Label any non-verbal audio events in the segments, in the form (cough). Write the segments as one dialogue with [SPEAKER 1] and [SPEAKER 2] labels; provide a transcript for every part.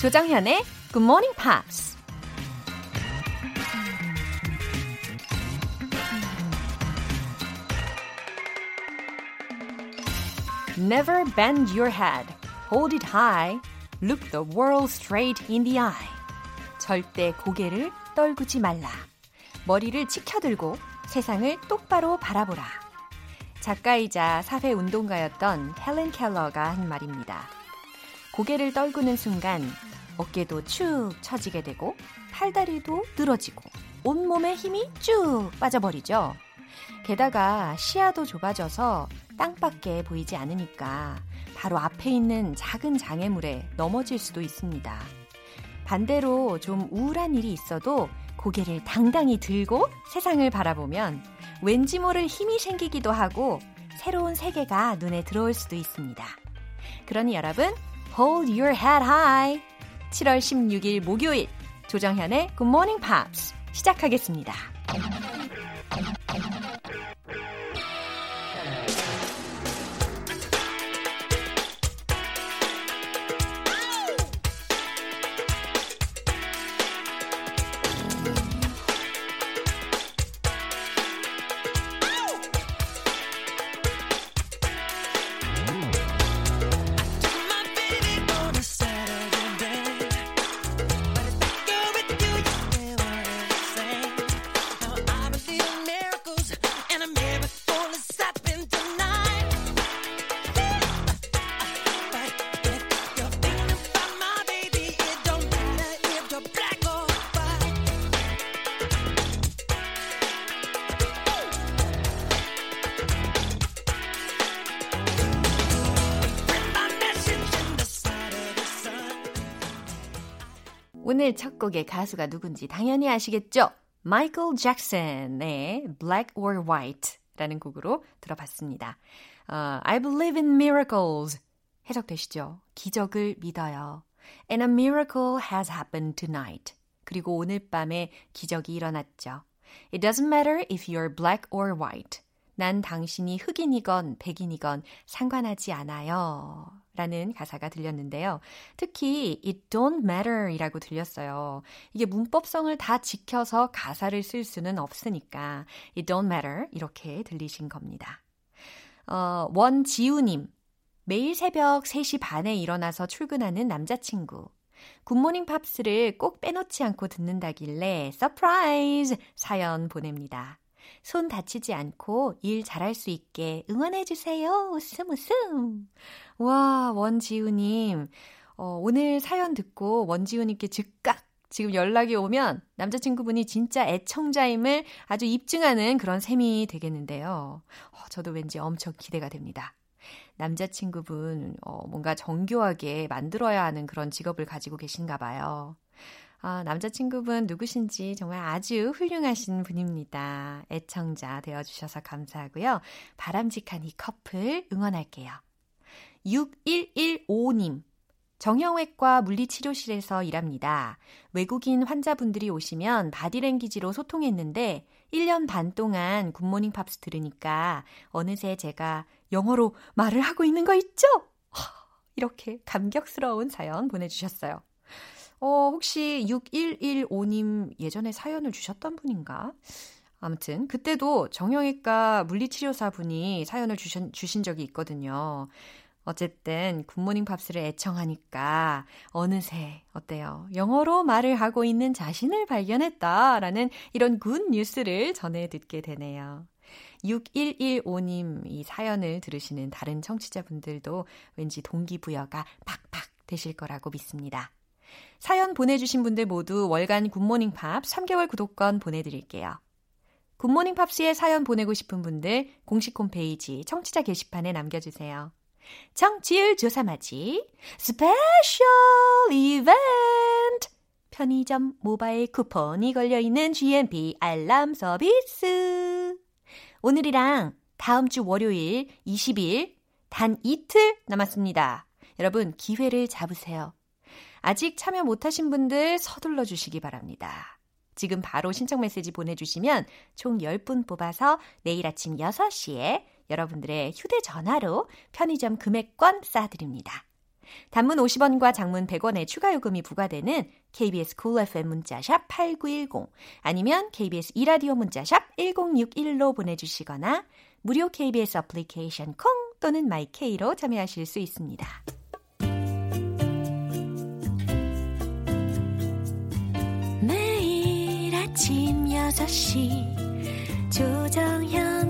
[SPEAKER 1] 조정현의 Good Morning Pops. Never bend your head. Hold it high. Look the world straight in the eye. 절대 고개를 떨구지 말라. 머리를 치켜들고 세상을 똑바로 바라보라. 작가이자 사회 운동가였던 헬렌 켈러가 한 말입니다. 고개를 떨구는 순간 어깨도 축 처지게 되고 팔다리도 늘어지고 온몸에 힘이 쭉 빠져버리죠. 게다가 시야도 좁아져서 땅밖에 보이지 않으니까 바로 앞에 있는 작은 장애물에 넘어질 수도 있습니다. 반대로 좀 우울한 일이 있어도 고개를 당당히 들고 세상을 바라보면 왠지 모를 힘이 생기기도 하고 새로운 세계가 눈에 들어올 수도 있습니다. 그러니 여러분, hold your head high. 7월 16일 목요일 조정현의 Good Morning Pops 시작하겠습니다. 오늘 첫 곡의 가수가 누군지 당연히 아시겠죠? 마이클 잭슨의 Black or White 라는 곡으로 들어봤습니다. Uh, I believe in miracles 해석되시죠? 기적을 믿어요. And a miracle has happened tonight. 그리고 오늘 밤에 기적이 일어났죠. It doesn't matter if you're black or white. 난 당신이 흑인이건 백인이건 상관하지 않아요. 라는 가사가 들렸는데요. 특히 it don't matter 이라고 들렸어요. 이게 문법성을 다 지켜서 가사를 쓸 수는 없으니까 it don't matter 이렇게 들리신 겁니다. 어, 원지우님. 매일 새벽 3시 반에 일어나서 출근하는 남자친구. 굿모닝 팝스를 꼭 빼놓지 않고 듣는다길래 surprise 사연 보냅니다. 손 다치지 않고 일 잘할 수 있게 응원해주세요. 웃음 웃음. 와, 원지우님. 어, 오늘 사연 듣고 원지우님께 즉각 지금 연락이 오면 남자친구분이 진짜 애청자임을 아주 입증하는 그런 셈이 되겠는데요. 어, 저도 왠지 엄청 기대가 됩니다. 남자친구분, 어, 뭔가 정교하게 만들어야 하는 그런 직업을 가지고 계신가 봐요. 아, 남자친구분 누구신지 정말 아주 훌륭하신 분입니다. 애청자 되어주셔서 감사하고요. 바람직한 이 커플 응원할게요. 6115님. 정형외과 물리치료실에서 일합니다. 외국인 환자분들이 오시면 바디랭귀지로 소통했는데 1년 반 동안 굿모닝 팝스 들으니까 어느새 제가 영어로 말을 하고 있는 거 있죠? 이렇게 감격스러운 사연 보내주셨어요. 어, 혹시 6115님 예전에 사연을 주셨던 분인가? 아무튼 그때도 정형외과 물리치료사 분이 사연을 주신, 주신 적이 있거든요. 어쨌든 굿모닝 팝스를 애청하니까 어느새 어때요? 영어로 말을 하고 있는 자신을 발견했다라는 이런 good news를 전해 듣게 되네요. 6115님 이 사연을 들으시는 다른 청취자분들도 왠지 동기부여가 팍팍 되실 거라고 믿습니다. 사연 보내주신 분들 모두 월간 굿모닝 팝스 3개월 구독권 보내드릴게요. 굿모닝 팝스에 사연 보내고 싶은 분들 공식 홈페이지 청취자 게시판에 남겨주세요. 청취율 조사맞이 special 이벤트 편의점 모바일 쿠폰이 걸려있는 GMP 알람 서비스 오늘이랑 다음 주 월요일 20일 단 이틀 남았습니다. 여러분 기회를 잡으세요. 아직 참여 못하신 분들 서둘러 주시기 바랍니다. 지금 바로 신청 메시지 보내주시면 총 10분 뽑아서 내일 아침 6시에 여러분들의 휴대전화로 편의점 금액권 쏴드립니다. 단문 50원과 장문 100원의 추가 요금이 부과되는 KBS cool FM 문자샵 8910 아니면 KBS 2라디오 문자샵 1061로 보내주시거나 무료 KBS 애플리케이션 콩 또는 마이케이로 참여하실 수 있습니다. 매일 아침 6시 조정현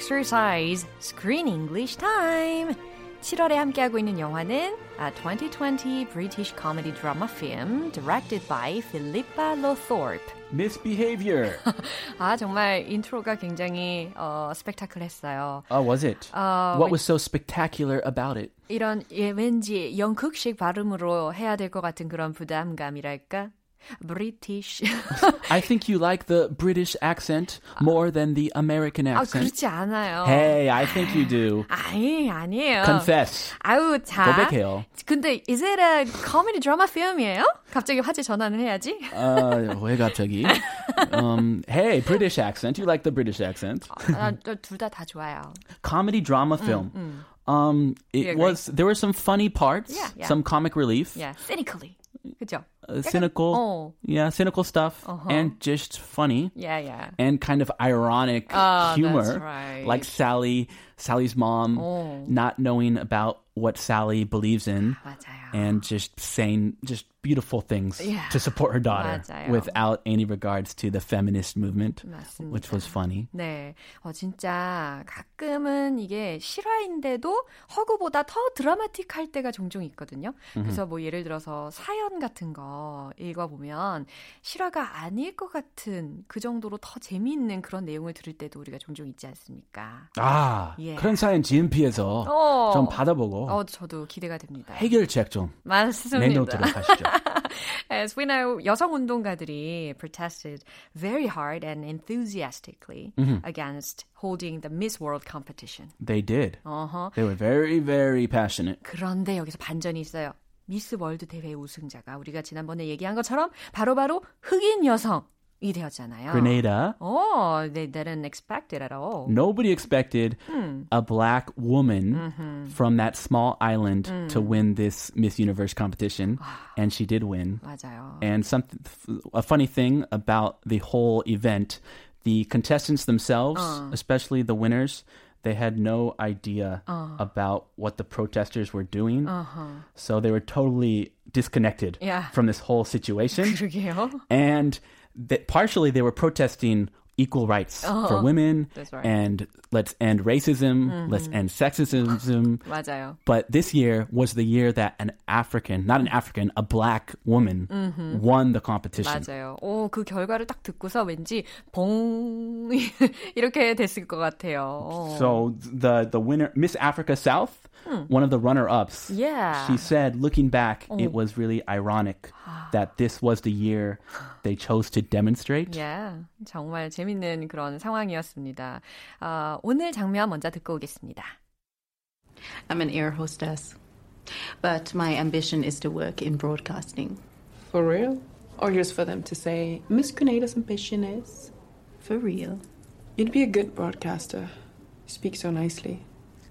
[SPEAKER 1] Exercise Screen English Time. 7월에 함께하고 있는 영화는 a 2020 British comedy drama film directed by Philippa Lowthorpe.
[SPEAKER 2] Misbehavior. (laughs)
[SPEAKER 1] 아 정말 인트로가 굉장히 어, 스펙타클했어요.
[SPEAKER 2] Oh, was it?
[SPEAKER 1] 어,
[SPEAKER 2] what was so spectacular about it?
[SPEAKER 1] 이런 예, 왠지 영국식 발음으로 해야 될 것 같은 그런 부담감이랄까? British. (laughs)
[SPEAKER 2] I think you like the British accent more than the American
[SPEAKER 1] 아
[SPEAKER 2] accent.
[SPEAKER 1] 그렇지 않아요.
[SPEAKER 2] Hey, I think you do.
[SPEAKER 1] 아니 아니에요.
[SPEAKER 2] Confess.
[SPEAKER 1] 아우 자.
[SPEAKER 2] 고백해요.
[SPEAKER 1] 근데 is it a comedy drama film이에요? 갑자기 화제 전환을 해야지.
[SPEAKER 2] Uh, 왜 갑자기? Um, hey, British accent. You like the British accent?
[SPEAKER 1] 아, 둘다 다 좋아요.
[SPEAKER 2] Comedy drama film. Um,
[SPEAKER 1] You
[SPEAKER 2] it
[SPEAKER 1] agree?
[SPEAKER 2] was there were some funny parts,
[SPEAKER 1] Yeah, yeah.
[SPEAKER 2] some comic relief,
[SPEAKER 1] Yeah, cynically. 그죠?
[SPEAKER 2] uh, cynical,
[SPEAKER 1] 어.
[SPEAKER 2] yeah, cynical stuff, and just funny.
[SPEAKER 1] Yeah, yeah.
[SPEAKER 2] and kind of ironic
[SPEAKER 1] Oh,
[SPEAKER 2] humor,
[SPEAKER 1] that's right.
[SPEAKER 2] like Sally, Sally's mom
[SPEAKER 1] Oh.
[SPEAKER 2] not knowing about what Sally believes in,
[SPEAKER 1] 맞아요.
[SPEAKER 2] and just saying just beautiful things
[SPEAKER 1] Yeah.
[SPEAKER 2] to support her daughter
[SPEAKER 1] 맞아요.
[SPEAKER 2] without any regards to the feminist movement,
[SPEAKER 1] 맞습니다.
[SPEAKER 2] which was funny.
[SPEAKER 1] 네, 어, 진짜 가끔은 이게 실화인데도 허구보다 더 드라마틱할 때가 종종 있거든요. 그래서 뭐 예를 들어서 사연 같은 거 읽어보면 실화가 아닐 것 같은 그 정도로 더 재미있는 그런 내용을 들을 때도 우리가 종종 있지 않습니까?
[SPEAKER 2] 아,
[SPEAKER 1] Yeah.
[SPEAKER 2] 그런 사연 GMP에서
[SPEAKER 1] 어,
[SPEAKER 2] 좀 받아보고
[SPEAKER 1] 어, 저도 기대가 됩니다.
[SPEAKER 2] 해결책 좀
[SPEAKER 1] 맞습니다.
[SPEAKER 2] 내놓도록 하시죠.
[SPEAKER 1] As we know, 여성 운동가들이 protested very hard and enthusiastically against holding the Miss World competition.
[SPEAKER 2] they did.
[SPEAKER 1] 어허.
[SPEAKER 2] They were very, very passionate.
[SPEAKER 1] 그런데 여기서 반전이 있어요. 미스 월드 대회 우승자가 우리가 지난번에 얘기한 것처럼 바로바로 흑인 여성 이 되었잖아요.
[SPEAKER 2] Grenada.
[SPEAKER 1] Oh, they didn't expect it at all.
[SPEAKER 2] Nobody expected a black woman from that small island to win this Miss Universe competition, and she did win.
[SPEAKER 1] 맞아요.
[SPEAKER 2] And something, a funny thing about the whole event, the contestants themselves, especially the winners, they had no idea about what the protesters were doing. So they were totally disconnected
[SPEAKER 1] Yeah.
[SPEAKER 2] from this whole situation.
[SPEAKER 1] 그러게요. (laughs)
[SPEAKER 2] and that partially they were protesting equal rights for women
[SPEAKER 1] That's right.
[SPEAKER 2] and let's end racism, let's end sexism.
[SPEAKER 1] 맞아요.
[SPEAKER 2] but this year was the year that an African, not an African, a black woman won the competition.
[SPEAKER 1] 맞아요. 오, 그 결과를 딱 듣고서 왠지 봉 (laughs) 이렇게 됐을 것 같아요. 어.
[SPEAKER 2] So the the winner, Miss Africa South, one of the runner-ups,
[SPEAKER 1] Yeah.
[SPEAKER 2] she said, looking back, it was really ironic (gasps) that this was the year they chose to demonstrate.
[SPEAKER 1] Yeah, 정말 재밌는 그런 상황이었습니다. 어, 오늘 장면 먼저 듣고 오겠습니다.
[SPEAKER 3] I'm an air hostess, but my ambition is to work in broadcasting.
[SPEAKER 4] For real? Or just for them to say, Miss Grenada's ambition is?
[SPEAKER 3] For real.
[SPEAKER 4] You'd be a good broadcaster. You speak so nicely.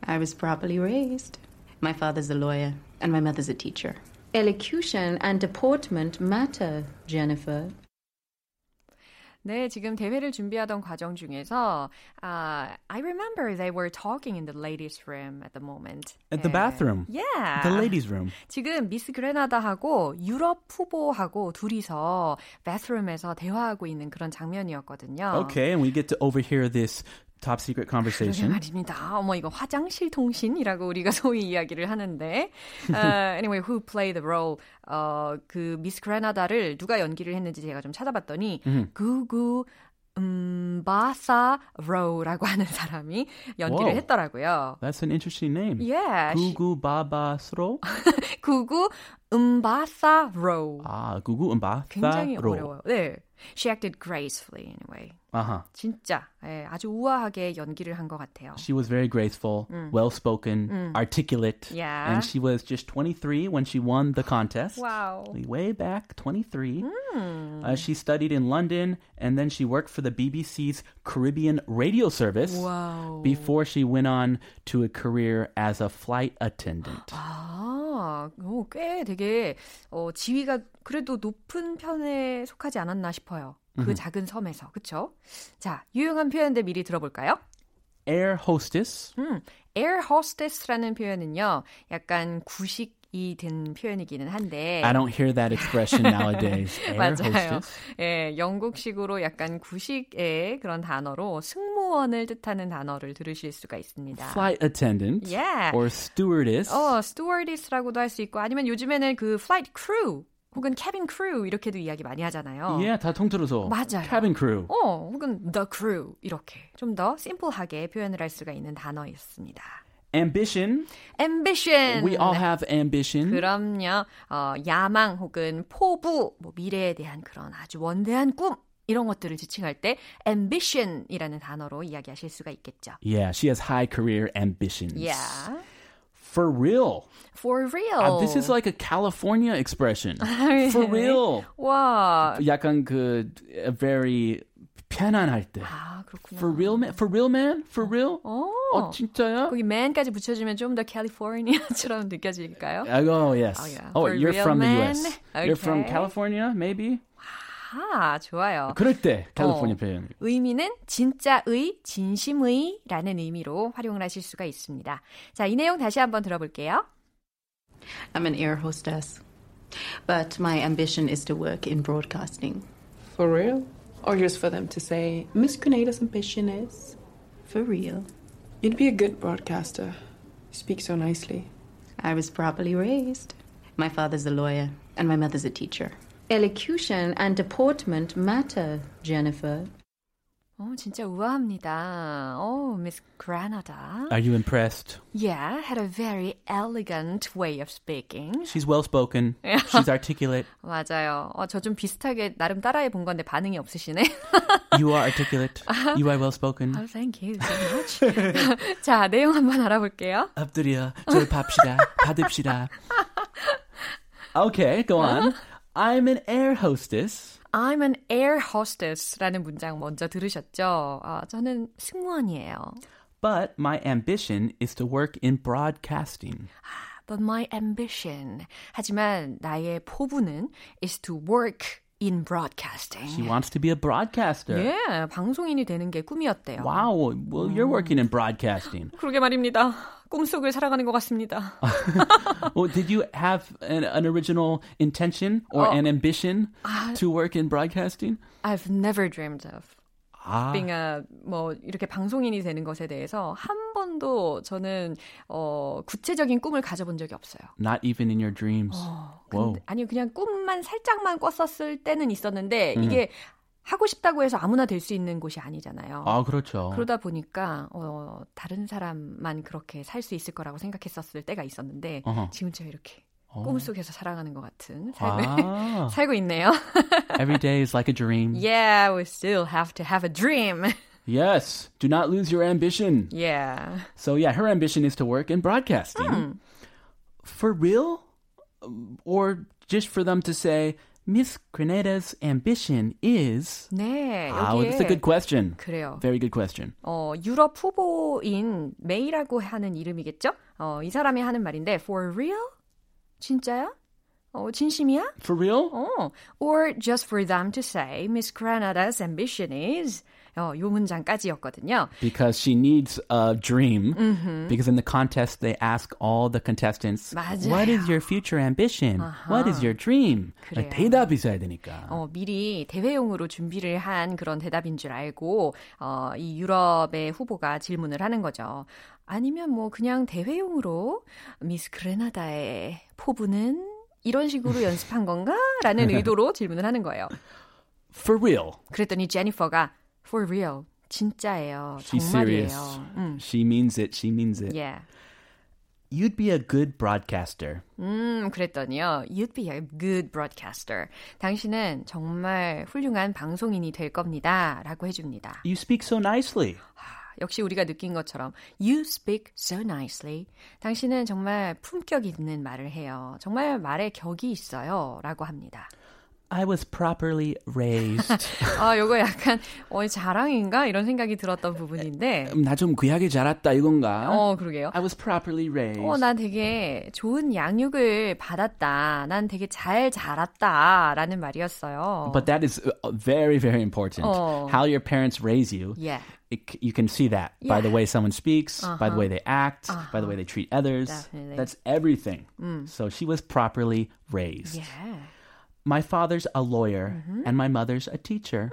[SPEAKER 3] I was properly raised. My father's a lawyer, and my mother's a teacher. Elocution and deportment matter, Jennifer.
[SPEAKER 1] 네, 지금 대회를 준비하던 과정 중에서 uh, I remember they were talking in the ladies' room at the moment.
[SPEAKER 2] At the
[SPEAKER 1] 네.
[SPEAKER 2] bathroom.
[SPEAKER 1] Yeah.
[SPEAKER 2] The ladies' room.
[SPEAKER 1] 지금 미스 그레나다하고 유럽 후보하고 둘이서 bathroom에서 대화하고 있는 그런 장면이었거든요.
[SPEAKER 2] Okay, and we get to overhear this top secret conversation.
[SPEAKER 1] 말입니다. 어머 이거 화장실 통신이라고 우리가 (laughs) 소위 이야기를 하는데. Uh, anyway, who played the role? 어, 그 미스 그레나다를 누가 연기를 했는지 제가 좀 찾아봤더니 Gugu Mbatha-Raw라고 하는 사람이 연기를
[SPEAKER 2] Whoa.
[SPEAKER 1] 했더라고요.
[SPEAKER 2] That's an interesting name.
[SPEAKER 1] Yeah,
[SPEAKER 2] 구구 바바스로. (laughs)
[SPEAKER 1] 구구 음바사 로우.
[SPEAKER 2] 아, 구구 음바사로.
[SPEAKER 1] 굉장히 어려워요. 네. She acted gracefully anyway.
[SPEAKER 2] Uh-huh.
[SPEAKER 1] 진짜 예, 아주 우아하게 연기를 한 것 같아요.
[SPEAKER 2] She was very graceful, well-spoken, articulate,
[SPEAKER 1] Yeah.
[SPEAKER 2] and she was just 23 when she won the contest.
[SPEAKER 1] Wow.
[SPEAKER 2] Way back, 23. Uh, she studied in London, and then she worked for the BBC's Caribbean radio service
[SPEAKER 1] Wow.
[SPEAKER 2] before she went on to a career as a flight attendant. (gasps)
[SPEAKER 1] 아, 오, 꽤 되게 어, 지위가 그래도 높은 편에 속하지 않았나 싶어요. 그 작은 섬에서, 그쵸? 자, 유용한 표현들 미리 들어볼까요?
[SPEAKER 2] Air hostess.
[SPEAKER 1] 음, air hostess라는 표현은요, 약간 구식 이된 표현이기는 한데.
[SPEAKER 2] I don't hear that expression nowadays.
[SPEAKER 1] 맞아요. 예, 영국식으로 약간 구식의 그런 단어로 승무원을 뜻하는 단어를 들으실 수가 있습니다.
[SPEAKER 2] Flight attendant
[SPEAKER 1] Yeah.
[SPEAKER 2] or stewardess.
[SPEAKER 1] 어, stewardess라고도 할 수 있고 아니면 요즘에는 그 flight crew 혹은 cabin crew 이렇게도 이야기 많이 하잖아요.
[SPEAKER 2] Yeah, 다 통틀어서.
[SPEAKER 1] 맞아요.
[SPEAKER 2] Cabin crew.
[SPEAKER 1] 어, 혹은 the crew 이렇게 좀 더 심플하게 표현을 할 수가 있는 단어였습니다.
[SPEAKER 2] Ambition.
[SPEAKER 1] ambition.
[SPEAKER 2] We all have ambition.
[SPEAKER 1] 그럼요. 어, 야망 혹은 포부, 뭐 미래에 대한 그런 아주 원대한 꿈 이런 것들을 지칭할 때 ambition이라는 단어로 이야기하실 수가 있겠죠.
[SPEAKER 2] Yeah, she has high career ambitions.
[SPEAKER 1] Yeah.
[SPEAKER 2] For real.
[SPEAKER 1] For real.
[SPEAKER 2] Uh, this is like a California expression. (laughs) For real.
[SPEAKER 1] 와.
[SPEAKER 2] 약간 그 a very 편안할 때.
[SPEAKER 1] 아, 그렇구나.
[SPEAKER 2] For real man? For real man? For real?
[SPEAKER 1] 어.
[SPEAKER 2] 어, 진짜야?
[SPEAKER 1] 거기 man까지 붙여주면 좀 더 캘리포니아처럼 느껴질까요?
[SPEAKER 2] Oh, yes.
[SPEAKER 1] Oh, yeah.
[SPEAKER 2] Oh, you're from the
[SPEAKER 1] man?
[SPEAKER 2] US. You're from
[SPEAKER 1] Okay.
[SPEAKER 2] California, maybe?
[SPEAKER 1] 아, 좋아요.
[SPEAKER 2] 그럴 때 캘리포니아
[SPEAKER 1] 어.
[SPEAKER 2] 표현.
[SPEAKER 1] 의미는 진짜의, 진심의 라는 의미로 활용을 하실 수가 있습니다. 자, 이 내용 다시 한번 들어볼게요.
[SPEAKER 3] I'm an air hostess, but my ambition is to work in broadcasting.
[SPEAKER 4] For real? Or just for them to say, Miss Grenada's ambition is?
[SPEAKER 3] For real.
[SPEAKER 4] You'd be a good broadcaster. You speak so nicely.
[SPEAKER 3] I was properly raised. My father's a lawyer, and my mother's a teacher. Elocution and deportment matter, Jennifer.
[SPEAKER 1] 어, 진짜 우아합니다. 어, Miss Granada.
[SPEAKER 2] Are you impressed?
[SPEAKER 1] Yeah, had a very elegant way of speaking.
[SPEAKER 2] She's well spoken. She's articulate.
[SPEAKER 1] 맞아요. 어, 저 좀 비슷하게 나름 따라해 본 건데 반응이 없으시네.
[SPEAKER 2] You are articulate. You are well spoken.
[SPEAKER 1] oh, thank you so much. 자, 내용 한번 알아볼게요.
[SPEAKER 2] 엎드려 절 팝시다. 받읍시다. Okay, go on. I'm an air hostess.
[SPEAKER 1] I'm an air hostess라는 문장 먼저 들으셨죠? 아, 저는 승무원이에요.
[SPEAKER 2] But my ambition is to work in broadcasting.
[SPEAKER 1] But my ambition. 하지만 나의 포부는 is to work in broadcasting.
[SPEAKER 2] She wants to be a broadcaster.
[SPEAKER 1] 예, 방송인이 되는 게 꿈이었대요.
[SPEAKER 2] Wow. Well, you're working in broadcasting. (laughs)
[SPEAKER 1] 그러게 말입니다. 꿈속을 살아가는 것 같습니다. (laughs)
[SPEAKER 2] well, did you have an, an original intention or
[SPEAKER 1] Oh.
[SPEAKER 2] an ambition to work in broadcasting?
[SPEAKER 1] I've never dreamed of
[SPEAKER 2] 아,
[SPEAKER 1] a 뭐 이렇게 방송인이 되는 것에 대해서 한 번도 저는 어 구체적인 꿈을 가져본 적이 없어요.
[SPEAKER 2] not even in your dreams. Whoa.
[SPEAKER 1] 근데, 아니요, 그냥 꿈만 살짝만 꿨었을 때는 있었는데 이게 하고 싶다고 해서 아무나 될 수 있는 곳이 아니잖아요.
[SPEAKER 2] 아, 그렇죠.
[SPEAKER 1] 그러다 보니까 어, 다른 사람만 그렇게 살 수 있을 거라고 생각했었을 때가 있었는데
[SPEAKER 2] 어허.
[SPEAKER 1] 지금처럼 이렇게 꿈속에서 살아가는 것 같은 삶을
[SPEAKER 2] 아, (laughs)
[SPEAKER 1] 살고 있네요. (laughs)
[SPEAKER 2] every day is like a dream.
[SPEAKER 1] yeah, we still have to have a dream. (laughs)
[SPEAKER 2] Yes. Do not lose your ambition.
[SPEAKER 1] yeah.
[SPEAKER 2] So yeah, her ambition is to work in broadcasting. For real? Or just for them to say, Miss Grenada's ambition is.
[SPEAKER 1] 네,
[SPEAKER 2] Ah,
[SPEAKER 1] 여기에
[SPEAKER 2] that's a good question.
[SPEAKER 1] 그래요.
[SPEAKER 2] Very good question.
[SPEAKER 1] 어, 유럽 후보인 메이라고 하는 이름이겠죠? 어, 이 사람이 하는 말인데 for real? 진짜야? 어, 진심이야?
[SPEAKER 2] For real?
[SPEAKER 1] 어, or just for them to say Miss Granada's ambition is 어, 요 문장까지였거든요.
[SPEAKER 2] Because she needs a dream. Because in the contest, they ask all the contestants,
[SPEAKER 1] 맞아요.
[SPEAKER 2] What is your future ambition? What is your dream?
[SPEAKER 1] 그래요.
[SPEAKER 2] 대답이 있어야 되니까.
[SPEAKER 1] 어, 미리 대회용으로 준비를 한 그런 대답인 줄 알고 어, 이 유럽의 후보가 질문을 하는 거죠. 아니면 뭐 그냥 대회용으로 미스 그레나다의 포부는 이런 식으로 (laughs) 연습한 건가? 라는 의도로 질문을 하는 거예요.
[SPEAKER 2] For real.
[SPEAKER 1] 그랬더니 제니퍼가 for real 진짜예요.
[SPEAKER 2] She's
[SPEAKER 1] 정말이에요.
[SPEAKER 2] serious.
[SPEAKER 1] 음,
[SPEAKER 2] She means it. She means it.
[SPEAKER 1] yeah.
[SPEAKER 2] You'd be a good broadcaster.
[SPEAKER 1] 음, 그랬더니요. You'd be a good broadcaster. 당신은 정말 훌륭한 방송인이 될 겁니다. 라고 해줍니다.
[SPEAKER 2] You speak so nicely.
[SPEAKER 1] 역시 우리가 느낀 것처럼 You speak so nicely. 당신은 정말 품격 있는 말을 해요. 정말 말에 격이 있어요. 라고 합니다.
[SPEAKER 2] I was properly raised. (laughs)
[SPEAKER 1] 아, 요거 약간 어, 자랑인가? 이런 생각이 들었던 부분인데
[SPEAKER 2] 나 좀 귀하게 자랐다 이건가?
[SPEAKER 1] 어, 그러게요.
[SPEAKER 2] I was properly raised.
[SPEAKER 1] 어, 난 되게 좋은 양육을 받았다. 난 되게 잘 자랐다. 라는 말이었어요.
[SPEAKER 2] But that is uh, very, very important.
[SPEAKER 1] Oh.
[SPEAKER 2] How your parents raise you.
[SPEAKER 1] yeah.
[SPEAKER 2] It, c- you can see that by the
[SPEAKER 1] Yeah.
[SPEAKER 2] way someone speaks, by the way they act, by the way they treat others.
[SPEAKER 1] Definitely.
[SPEAKER 2] That's everything. So she was properly raised.
[SPEAKER 1] Yeah.
[SPEAKER 2] My father's a lawyer and my mother's a teacher.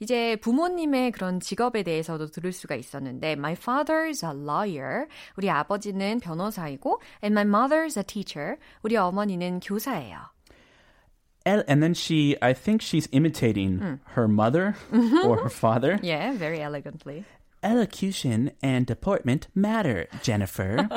[SPEAKER 1] 이제 부모님의 그런 직업에 대해서도 들을 수가 있었는데 My father's a lawyer. 우리 아버지는 변호사이고 And my mother's a teacher. 우리 어머니는 교사예요.
[SPEAKER 2] And, and then she, I think she's imitating her mother or her father.
[SPEAKER 1] Yeah, very elegantly.
[SPEAKER 2] Elocution and deportment matter, Jennifer.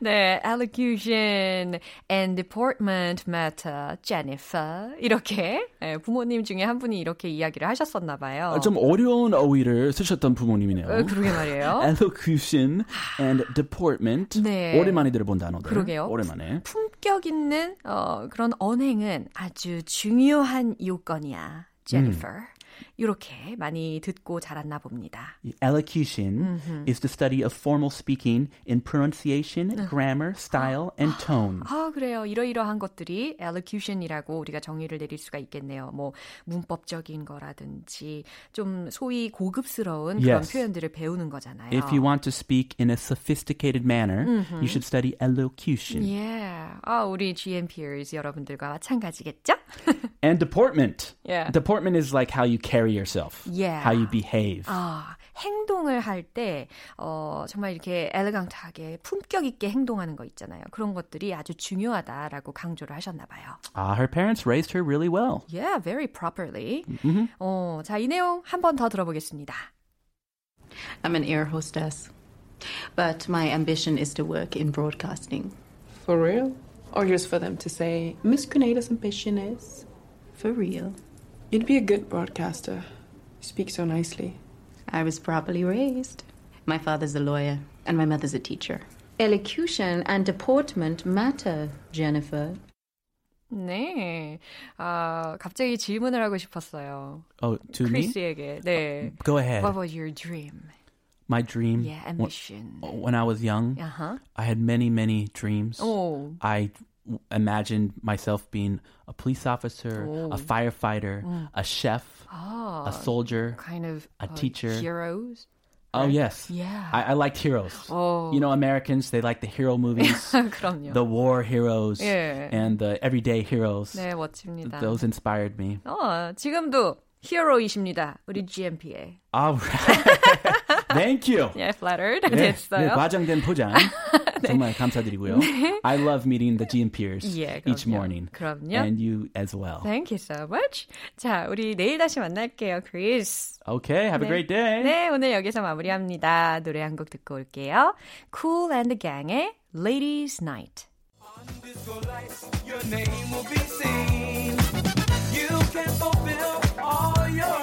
[SPEAKER 1] 네, elocution and deportment matter, Jennifer. 이렇게 예, 부모님 중에 한 분이 이렇게 이야기를 하셨었나 봐요.
[SPEAKER 2] 좀 어려운 어휘를 쓰셨던 부모님이네요.
[SPEAKER 1] 어, 그러게 말이에요.
[SPEAKER 2] Elocution and deportment.
[SPEAKER 1] 네.
[SPEAKER 2] 오랜만에 들어본 단어들.
[SPEAKER 1] 그러게요.
[SPEAKER 2] 오랜만에.
[SPEAKER 1] 품격 있는 어, 그런 언행은 아주 중요한 요건이야, Jennifer. 이렇게 많이 듣고 자랐나 봅니다.
[SPEAKER 2] Elocution is the study of formal speaking in pronunciation, grammar, style, and tone.
[SPEAKER 1] 아, 그래요. 이러이러한 것들이 elocution이라고 우리가 정의를 내릴 수가 있겠네요. 뭐 문법적인 거라든지 좀 소위 고급스러운 그런
[SPEAKER 2] Yes.
[SPEAKER 1] 표현들을 배우는 거잖아요.
[SPEAKER 2] If you want to speak in a sophisticated manner, you should study elocution.
[SPEAKER 1] Yeah. 아, 우리 GM peers 여러분들과 마찬가지겠죠?
[SPEAKER 2] And deportment.
[SPEAKER 1] Yeah.
[SPEAKER 2] Deportment is like how you carry yourself,
[SPEAKER 1] Yeah.
[SPEAKER 2] how you behave.
[SPEAKER 1] 아, 행동을 할 때, 어, 정말 이렇게 엘레강트하게 품격 있게 행동하는 거 있잖아요. 그런 것들이 아주 중요하다라고 강조를 하셨나 봐요.
[SPEAKER 2] Ah, her parents raised her really well.
[SPEAKER 1] Yeah, very properly. 어, 자, 이 내용 한 번 더 들어보겠습니다.
[SPEAKER 3] I'm an air hostess, but my ambition is to work in broadcasting.
[SPEAKER 4] For real? Or just for them to say, Miss Grenada's ambition is?
[SPEAKER 3] For real.
[SPEAKER 4] You'd be a good broadcaster. You speak so nicely.
[SPEAKER 3] I was properly raised. My father's a lawyer, and my mother's a teacher. Elocution and deportment matter, Jennifer.
[SPEAKER 1] 네. 아, 갑자기 질문을 하고 싶었어요.
[SPEAKER 2] Oh, to me?
[SPEAKER 1] 크리스에게. 네.
[SPEAKER 2] Go ahead.
[SPEAKER 1] What was your dream?
[SPEAKER 2] My dream.
[SPEAKER 1] Yeah, ambition.
[SPEAKER 2] When I was young,
[SPEAKER 1] Uh-huh.
[SPEAKER 2] I had many, many dreams.
[SPEAKER 1] 오.
[SPEAKER 2] I w- imagined myself being a police officer, a firefighter, a chef,
[SPEAKER 1] 아,
[SPEAKER 2] a soldier.
[SPEAKER 1] kind of
[SPEAKER 2] a
[SPEAKER 1] uh,
[SPEAKER 2] teacher.
[SPEAKER 1] heroes.
[SPEAKER 2] Oh, yes.
[SPEAKER 1] Yeah.
[SPEAKER 2] I, I liked heroes.
[SPEAKER 1] Oh.
[SPEAKER 2] You know, Americans, they like the hero movies, (laughs)
[SPEAKER 1] 그럼요.
[SPEAKER 2] the war heroes,
[SPEAKER 1] Yeah.
[SPEAKER 2] and the everyday heroes.
[SPEAKER 1] 네, 멋집니다.
[SPEAKER 2] Those inspired me.
[SPEAKER 1] 어, 지금도 히어로이십니다. 우리 GMP에.
[SPEAKER 2] All right. (laughs) Thank you. (laughs)
[SPEAKER 1] 예, flattered.
[SPEAKER 2] 네, 네, (laughs)
[SPEAKER 1] 됐어요.
[SPEAKER 2] 과장된 포장 (laughs) 정말 감사드리고요. I love meeting the GM peers
[SPEAKER 1] 예,
[SPEAKER 2] each
[SPEAKER 1] 그럼요.
[SPEAKER 2] morning.
[SPEAKER 1] 그럼요.
[SPEAKER 2] And you as well.
[SPEAKER 1] Thank you so much. 자, 우리 내일 다시 만날게요, 크리스.
[SPEAKER 2] Okay, have a
[SPEAKER 1] 네.
[SPEAKER 2] great day.
[SPEAKER 1] 네, 오늘 여기서 마무리합니다. 노래 한 곡 듣고 올게요. Cool and the Gang의 Ladies Night.
[SPEAKER 5] disco lights, your name will be seen. You can fulfill all your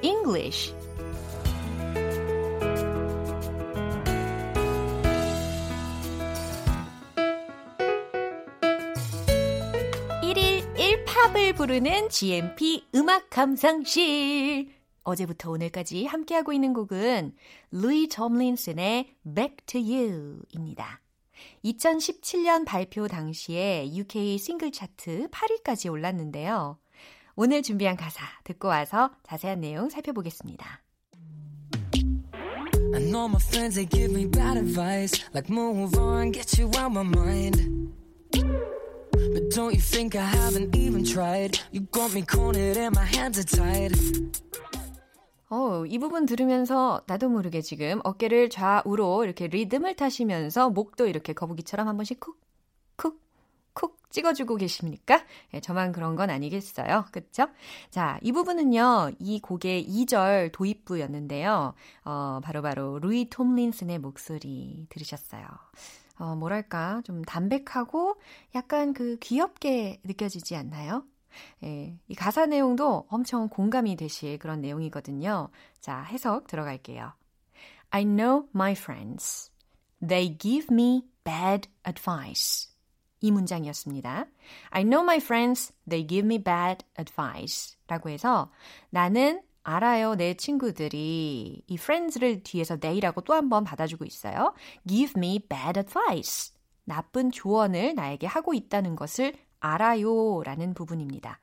[SPEAKER 1] English 일일 1팝을 부르는 GMP 음악 감상실. 어제부터 오늘까지 함께하고 있는 곡은 루이 톰린슨의 Back to You입니다. 2017년 발표 당시에 UK 싱글 차트 8위까지 올랐는데요. 오늘 준비한 가사 듣고 와서 자세한 내용 살펴보겠습니다.
[SPEAKER 6] I know my friends, they give me bad advice. Like, move on, get you out my mind. But don't you think I haven't even tried? You got me cornered and my hands are tied.
[SPEAKER 1] 어, 이 부분 들으면서 나도 모르게 지금 어깨를 좌우로 이렇게 리듬을 타시면서 목도 이렇게 거북이처럼 한 번씩 쿡, 찍어주고 계십니까? 예, 저만 그런 건 아니겠어요. 그쵸? 자, 이 부분은요, 이 곡의 2절 도입부였는데요. 어, 바로 바로 루이 톰린슨의 목소리 들으셨어요. 어, 뭐랄까, 좀 담백하고 약간 그 귀엽게 느껴지지 않나요? 예, 이 가사 내용도 엄청 공감이 되실 그런 내용이거든요. 자, 해석 들어갈게요. I know my friends. They give me bad advice. 이 문장이었습니다. I know my friends. They give me bad advice. 라고 해서 나는 알아요. 내 친구들이 이 friends를 뒤에서 they라고 또 한 번 받아주고 있어요. give me bad advice. 나쁜 조언을 나에게 하고 있다는 것을 알아요 라는 부분입니다.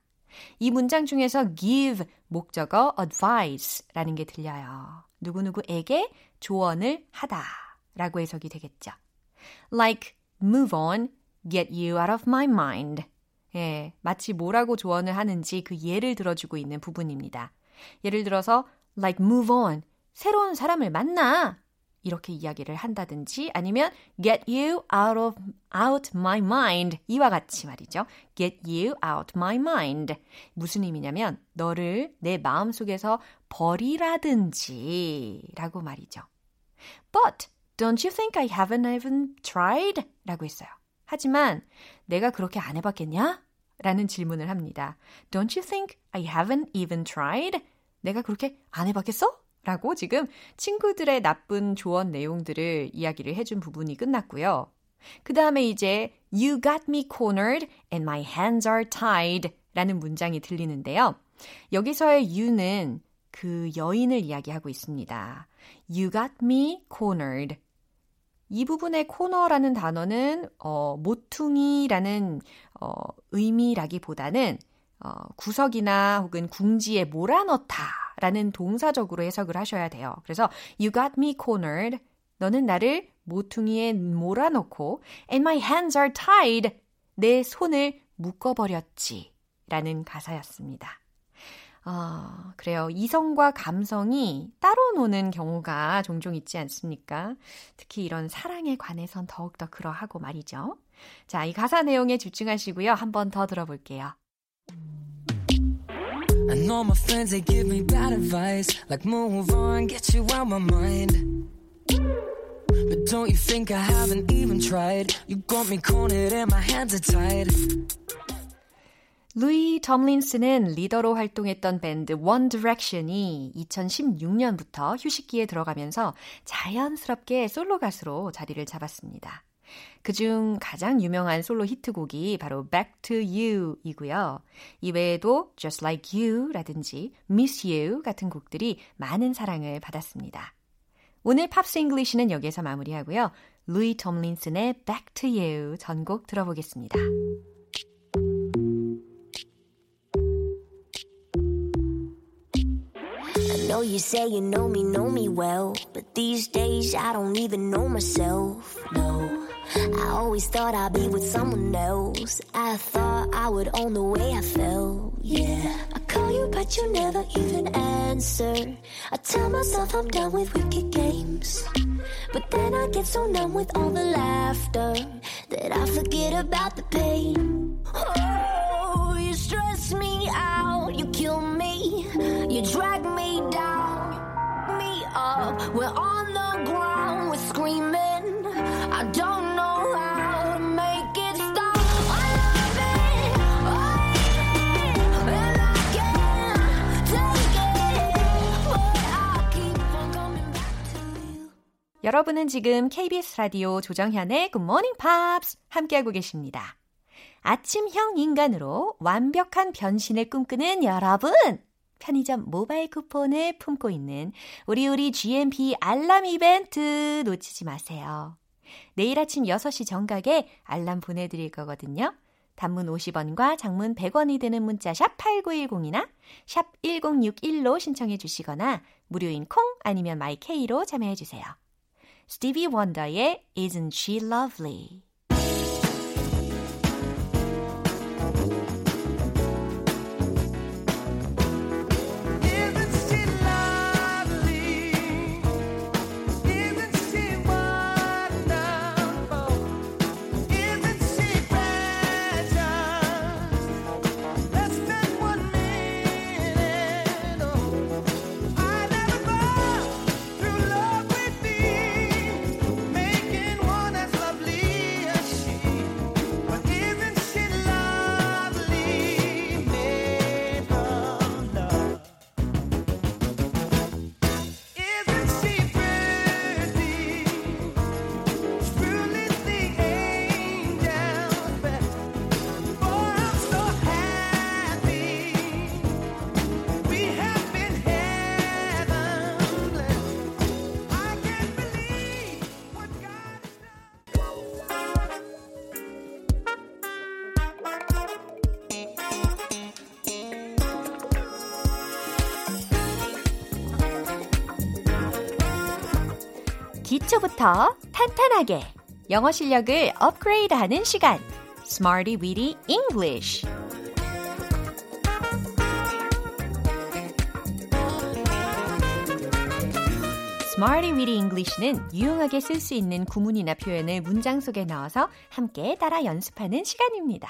[SPEAKER 1] 이 문장 중에서 give 목적어 advice 라는 게 들려요. 누구누구에게 조언을 하다 라고 해석이 되겠죠. Like move on, get you out of my mind. 예, 마치 뭐라고 조언을 하는지 그 예를 들어주고 있는 부분입니다. 예를 들어서 like move on, 새로운 사람을 만나. 이렇게 이야기를 한다든지 아니면 get you out of out my mind 이와 같이 말이죠. get you out my mind 무슨 의미냐면 너를 내 마음속에서 버리라든지라고 말이죠. But don't you think I haven't even tried? 라고 했어요. 하지만 내가 그렇게 안 해봤겠냐? 라는 질문을 합니다. Don't you think I haven't even tried? 내가 그렇게 안 해봤겠어? 라고 지금 친구들의 나쁜 조언 내용들을 이야기를 해준 부분이 끝났고요. 그 다음에 이제 You got me cornered and my hands are tied 라는 문장이 들리는데요. 여기서의 you는 그 여인을 이야기하고 있습니다. You got me cornered. 이 부분의 코너라는 단어는 어, 모퉁이라는 어, 의미라기보다는 어, 구석이나 혹은 궁지에 몰아넣다 라는 동사적으로 해석을 하셔야 돼요. 그래서 you got me cornered. 너는 나를 모퉁이에 몰아넣고 and my hands are tied. 내 손을 묶어버렸지. 라는 가사였습니다. 어, 그래요. 이성과 감성이 따로 노는 경우가 종종 있지 않습니까? 특히 이런 사랑에 관해선 더욱더 그러하고 말이죠. 자, 이 가사 내용에 집중하시고요. 한 번 더 들어볼게요.
[SPEAKER 6] I know my friends, they give me bad advice. Like, move on, get you out my mind. But don't you think I haven't even tried? You got me cornered and my hands are tied.
[SPEAKER 1] 루이 톰린슨은 리더로 활동했던 밴드 One Direction이 2016년부터 휴식기에 들어가면서 자연스럽게 솔로 가수로 자리를 잡았습니다. 그중 가장 유명한 솔로 히트곡이 바로 Back to You 이고요. 이외에도 Just Like You 라든지 Miss You 같은 곡들이 많은 사랑을 받았습니다. 오늘 Pops English는 여기에서 마무리하고요. 루이 톰린슨의 Back to You 전곡 들어보겠습니다.
[SPEAKER 7] Know you say you know me, know me well, but these days I don't even know myself. No, I always thought I'd be with someone else. I thought I would own the way I felt. Yeah, I call you but you never even answer. I tell myself I'm done with wicked games. But then I get so numb with all the laughter that I forget about the pain. Oh, you stress me out, you drag me down, me up. We're on the ground, we're screaming. I don't know how to make it stop. I love it, I hate it, and I can't take it, but I keep on coming back to you.
[SPEAKER 1] 여러분은 지금 KBS 라디오 조정현의 Good Morning Pops 함께하고 계십니다. 아침형 인간으로 완벽한 변신을 꿈꾸는 여러분! 편의점 모바일 쿠폰을 품고 있는 우리 우리 GMP 알람 이벤트 놓치지 마세요. 내일 아침 6시 정각에 알람 보내드릴 거거든요. 단문 50원과 장문 100원이 드는 문자 샵 8910이나 샵 1061로 신청해 주시거나 무료인 콩 아니면 마이케이로 참여해 주세요. 스티비 원더의 Isn't She Lovely? 기초부터 탄탄하게 영어 실력을 업그레이드하는 시간 Smarty Witty English Smarty Witty English는 유용하게 쓸 수 있는 구문이나 표현을 문장 속에 넣어서 함께 따라 연습하는 시간입니다.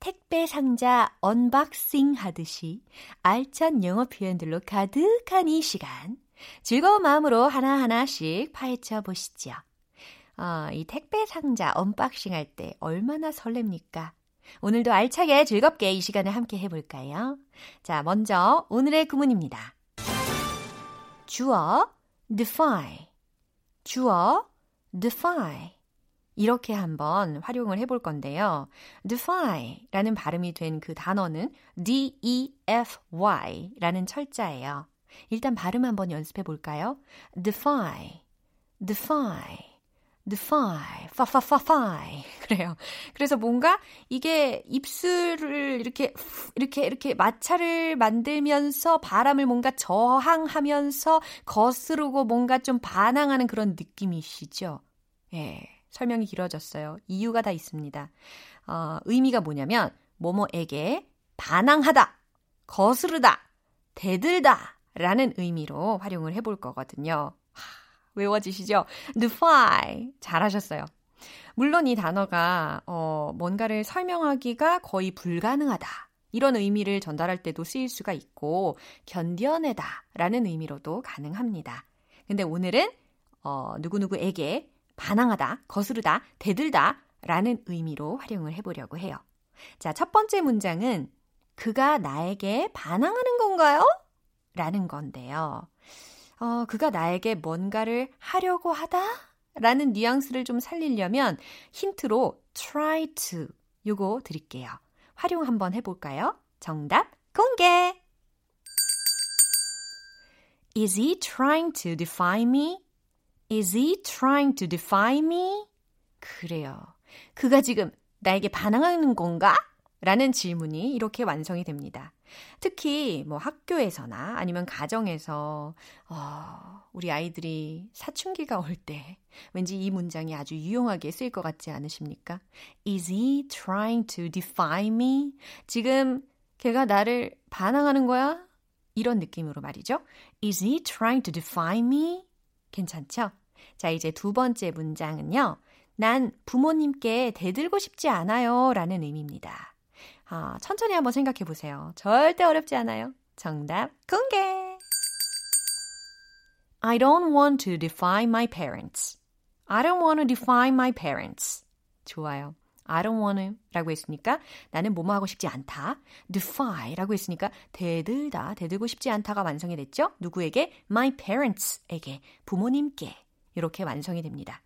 [SPEAKER 1] 택배 상자 unboxing 하듯이 알찬 영어 표현들로 가득한 이 시간. 즐거운 마음으로 하나하나씩 파헤쳐 보시죠. 어, 이 택배 상자 unboxing 할 때 얼마나 설렙니까? 오늘도 알차게 즐겁게 이 시간을 함께 해볼까요? 자, 먼저 오늘의 구문입니다. 주어, defy. 주어, defy. 이렇게 한번 활용을 해볼 건데요. defy라는 발음이 된 그 단어는 D-E-F-Y 라는 철자예요. 일단 발음 한번 연습해 볼까요? defy, defy, defy, fa, fa, fa, fy. (laughs) 그래요. 그래서 뭔가 이게 입술을 이렇게, 이렇게, 이렇게 마찰을 만들면서 바람을 뭔가 저항하면서 거스르고 뭔가 좀 반항하는 그런 느낌이시죠? 예. 설명이 길어졌어요. 이유가 다 있습니다. 어, 의미가 뭐냐면, 뭐뭐에게 반항하다, 거스르다, 대들다 라는 의미로 활용을 해볼 거거든요. 하, 외워지시죠? defy. 잘하셨어요. 물론 이 단어가, 어, 뭔가를 설명하기가 거의 불가능하다. 이런 의미를 전달할 때도 쓰일 수가 있고, 견뎌내다 라는 의미로도 가능합니다. 근데 오늘은, 어, 누구누구에게 반항하다, 거스르다, 대들다 라는 의미로 활용을 해보려고 해요. 자, 첫 번째 문장은 그가 나에게 반항하는 건가요? 라는 건데요. 어, 그가 나에게 뭔가를 하려고 하다? 라는 뉘앙스를 좀 살리려면 힌트로 try to 요거 드릴게요. 활용 한번 해볼까요? 정답 공개! Is he trying to defy me? Is he trying to defy me? 그래요. 그가 지금 나에게 반항하는 건가? 라는 질문이 이렇게 완성이 됩니다. 특히 뭐 학교에서나 아니면 가정에서 어, 우리 아이들이 사춘기가 올 때 왠지 이 문장이 아주 유용하게 쓰일 것 같지 않으십니까? Is he trying to defy me? 지금 걔가 나를 반항하는 거야? 이런 느낌으로 말이죠. Is he trying to define me? 괜찮죠? 자, 이제 두 번째 문장은요. 난 부모님께 대들고 싶지 않아요. 라는 의미입니다. 아, 천천히 한번 생각해 보세요. 절대 어렵지 않아요. 정답 공개! I don't want to define my parents. I don't want to define my parents. 좋아요. I don't want to 라고 했으니까 나는 뭐뭐 하고 싶지 않다. defy 라고 했으니까 대들다, 대들고 싶지 않다가 완성이 됐죠? 누구에게? my parents에게, 부모님께. 이렇게 완성이 됩니다.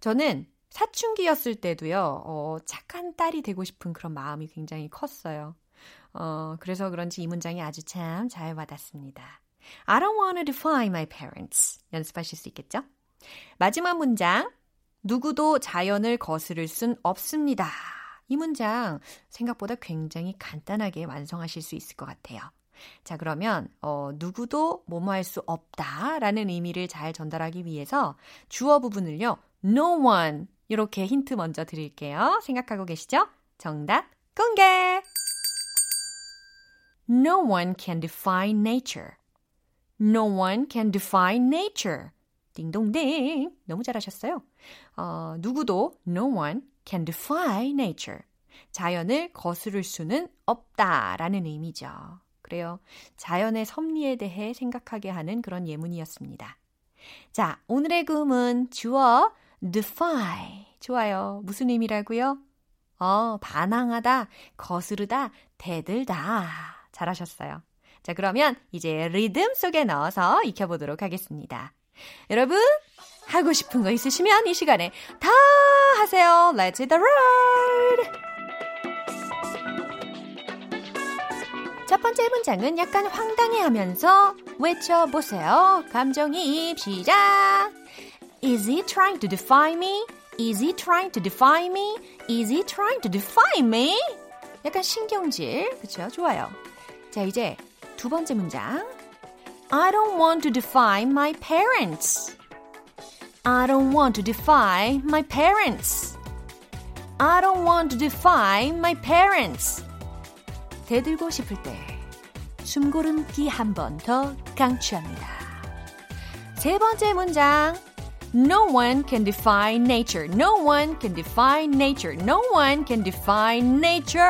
[SPEAKER 1] 저는 사춘기였을 때도요, 어, 착한 딸이 되고 싶은 그런 마음이 굉장히 컸어요. 어, 그래서 그런지 이 문장이 아주 참 잘 와닿습니다. I don't want to define my parents. 연습하실 수 있겠죠? 마지막 문장. 누구도 자연을 거스를 순 없습니다. 이 문장 생각보다 굉장히 간단하게 완성하실 수 있을 것 같아요. 자, 그러면 어, 누구도 뭐뭐 할 수 없다 라는 의미를 잘 전달하기 위해서 주어 부분을요. no one 이렇게 힌트 먼저 드릴게요. 생각하고 계시죠? 정답 공개! No one can define nature. No one can define nature. 딩동댕. 너무 잘하셨어요. 어, 누구도 no one can define nature. 자연을 거스를 수는 없다라는 의미죠. 그래요. 자연의 섭리에 대해 생각하게 하는 그런 예문이었습니다. 자, 오늘의 구음은 주어 defy. 좋아요. 무슨 의미라고요? 어, 반항하다, 거스르다, 대들다. 잘하셨어요. 자, 그러면 이제 리듬 속에 넣어서 익혀보도록 하겠습니다. 여러분, 하고 싶은 거 있으시면 이 시간에 다 하세요. Let's hit the road! 첫 번째 문장은 약간 황당해 하면서 외쳐보세요. 감정이입 시작! Is he trying to define me? Is he trying to define me? Is he trying to define me? 약간 신경질, 그쵸? 좋아요. 자, 이제 두 번째 문장. I don't want to define my parents. I don't want to define my parents. I don't want to define my parents. 대들고 싶을 때 숨고름기 한 번 더 강추합니다. 세 번째 문장. No one can define nature. No one can define nature. No one can define nature.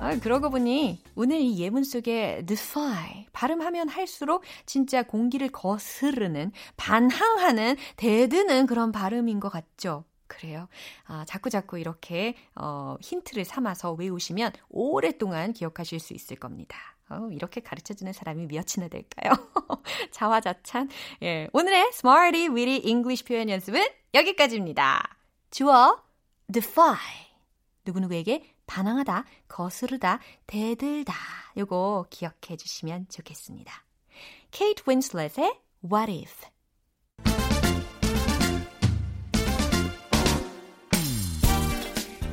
[SPEAKER 1] 아, 그러고 보니 오늘 이 예문 속에 defy 발음하면 할수록 진짜 공기를 거스르는 반항하는 대드는 그런 발음인 것 같죠. 그래요. 아, 자꾸 자꾸 이렇게 어, 힌트를 삼아서 외우시면 오랫동안 기억하실 수 있을 겁니다. 어, 이렇게 가르쳐주는 사람이 몇이나 될까요? (laughs) 자화자찬. 예, 오늘의 Smarty Weedy English 표현 연습은 여기까지입니다. 주어 defy 누구누구에게 반항하다, 거스르다, 대들다. 요거 기억해 주시면 좋겠습니다. 케이트 윈슬렛의 What If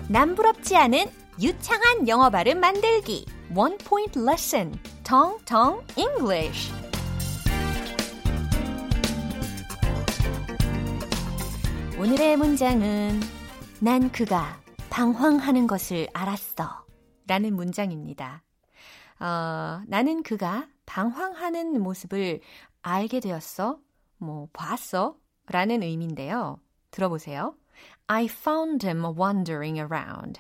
[SPEAKER 1] 남부럽지 않은 유창한 영어 발음 만들기 One Point Lesson Tong Tong English 오늘의 문장은 난 그가 방황하는 것을 알았어. 라는 문장입니다. 어, 나는 그가 방황하는 모습을 알게 되었어. 뭐, 봤어. 라는 의미인데요. 들어보세요. I found him wandering around.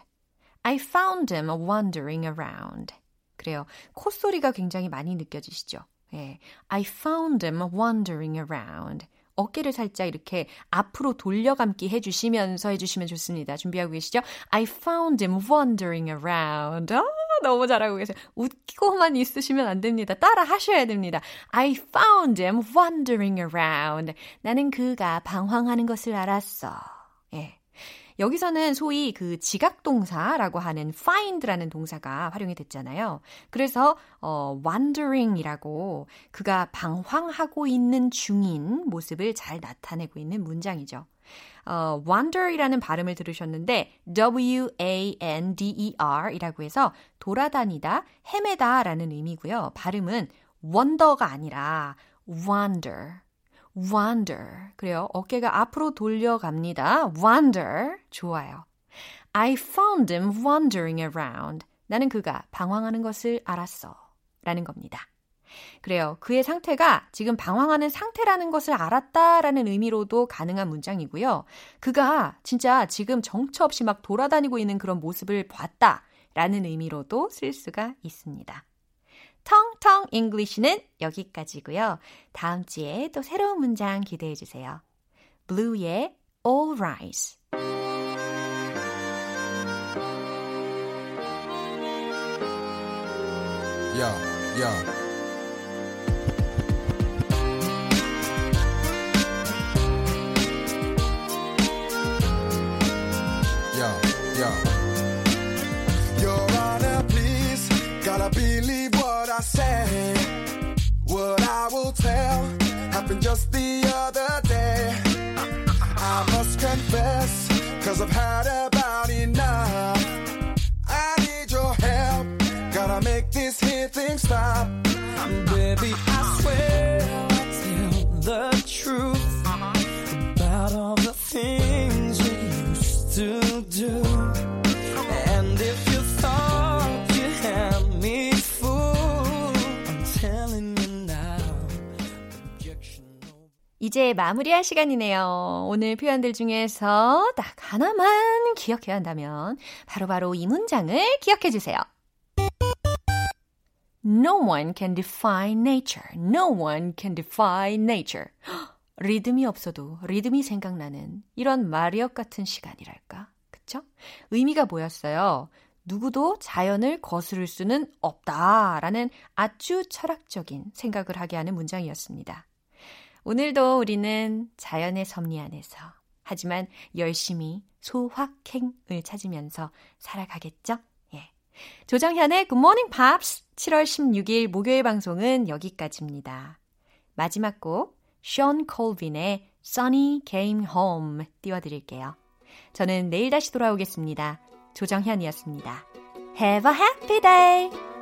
[SPEAKER 1] I found him wandering around. 그래요. 콧소리가 굉장히 많이 느껴지시죠? 예. I found him wandering around. 어깨를 살짝 이렇게 앞으로 돌려감기 해주시면서 해주시면 좋습니다. 준비하고 계시죠? I found him wandering around. 아, 너무 잘하고 계세요. 웃기고만 있으시면 안 됩니다. 따라 하셔야 됩니다. I found him wandering around. 나는 그가 방황하는 것을 알았어. 예. 여기서는 소위 그 지각동사라고 하는 find라는 동사가 활용이 됐잖아요. 그래서 어, wandering이라고 그가 방황하고 있는 중인 모습을 잘 나타내고 있는 문장이죠. 어, wander이라는 발음을 들으셨는데 W-A-N-D-E-R 이라고 해서 돌아다니다, 헤매다 라는 의미고요. 발음은 wonder가 아니라 wander, wander. 그래요. 어깨가 앞으로 돌려갑니다. wander. 좋아요. I found him wandering around. 나는 그가 방황하는 것을 알았어. 라는 겁니다. 그래요. 그의 상태가 지금 방황하는 상태라는 것을 알았다라는 의미로도 가능한 문장이고요. 그가 진짜 지금 정처 없이 막 돌아다니고 있는 그런 모습을 봤다 라는 의미로도 쓸 수가 있습니다. 텅텅 English는 여기까지고요. 다음 주에 또 새로운 문장 기대해 주세요. Blue의 All Rise.
[SPEAKER 8] Yeah, yeah. Yeah, yeah. Your Honor, please, gotta believe I say. What I will tell happened just the other day. I must confess, cause I've had about enough. I need your help, gotta make this here thing stop.
[SPEAKER 6] Baby, I swear I'll tell the truth about all the things we used to do.
[SPEAKER 1] 이제 마무리할 시간이네요. 오늘 표현들 중에서 딱 하나만 기억해야 한다면 바로바로 이 문장을 기억해 주세요. No one can defy nature. No one can defy nature. (gasps) 리듬이 없어도 리듬이 생각나는 이런 마리엇 같은 시간이랄까. 그쵸? 의미가 뭐였어요? 누구도 자연을 거스를 수는 없다라는 아주 철학적인 생각을 하게 하는 문장이었습니다. 오늘도 우리는 자연의 섭리 안에서 하지만 열심히 소확행을 찾으면서 살아가겠죠? 예. 조정현의 Good Morning Pops 7월 16일 목요일 방송은 여기까지입니다. 마지막 곡 션 콜빈의 Sunny Came Home 띄워드릴게요. 저는 내일 다시 돌아오겠습니다. 조정현이었습니다. Have a happy day!